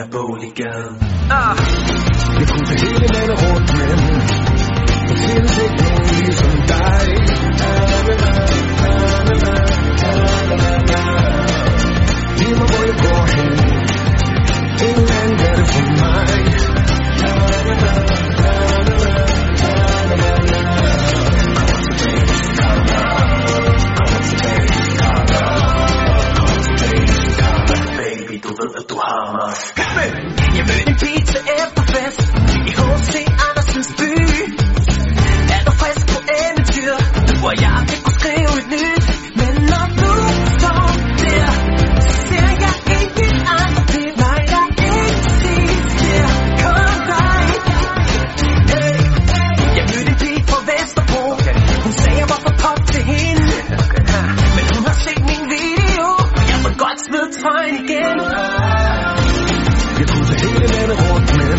af Boligaden. Ah. Jeg kunne det hele landet rundt, men jeg findes ikke nogen Pizza the air. Dealing in a Walkman.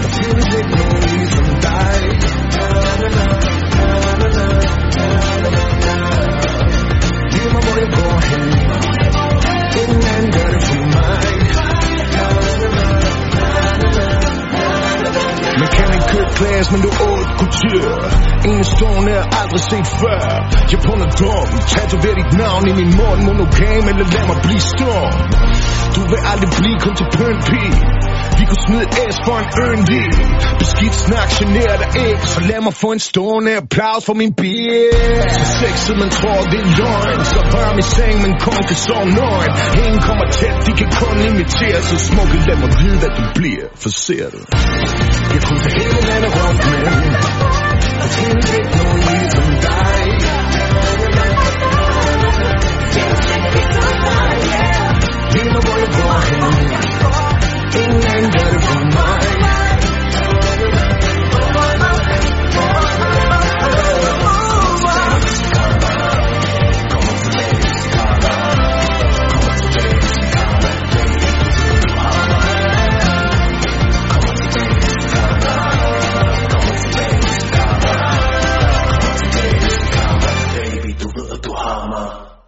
The music made from die. Hear my boy going. Getting and dirty from mine. Mechanical class met de haute couture Ingestonden aldrig set før Japanerdom Tatover dit navn i min Smid et S for en yndig Beskidt snak generer dig ikke. Så lad mig få en stående applaus for min bil Så sexet man tror det er løgn. Så varm i seng men kun kan sove nøgen. Ingen kommer tæt, de kan kun imitere. Så smukke lad mig vide hvad du bliver. For ser du? Jeg kunne tage hele landet rundt men Der findes Baby,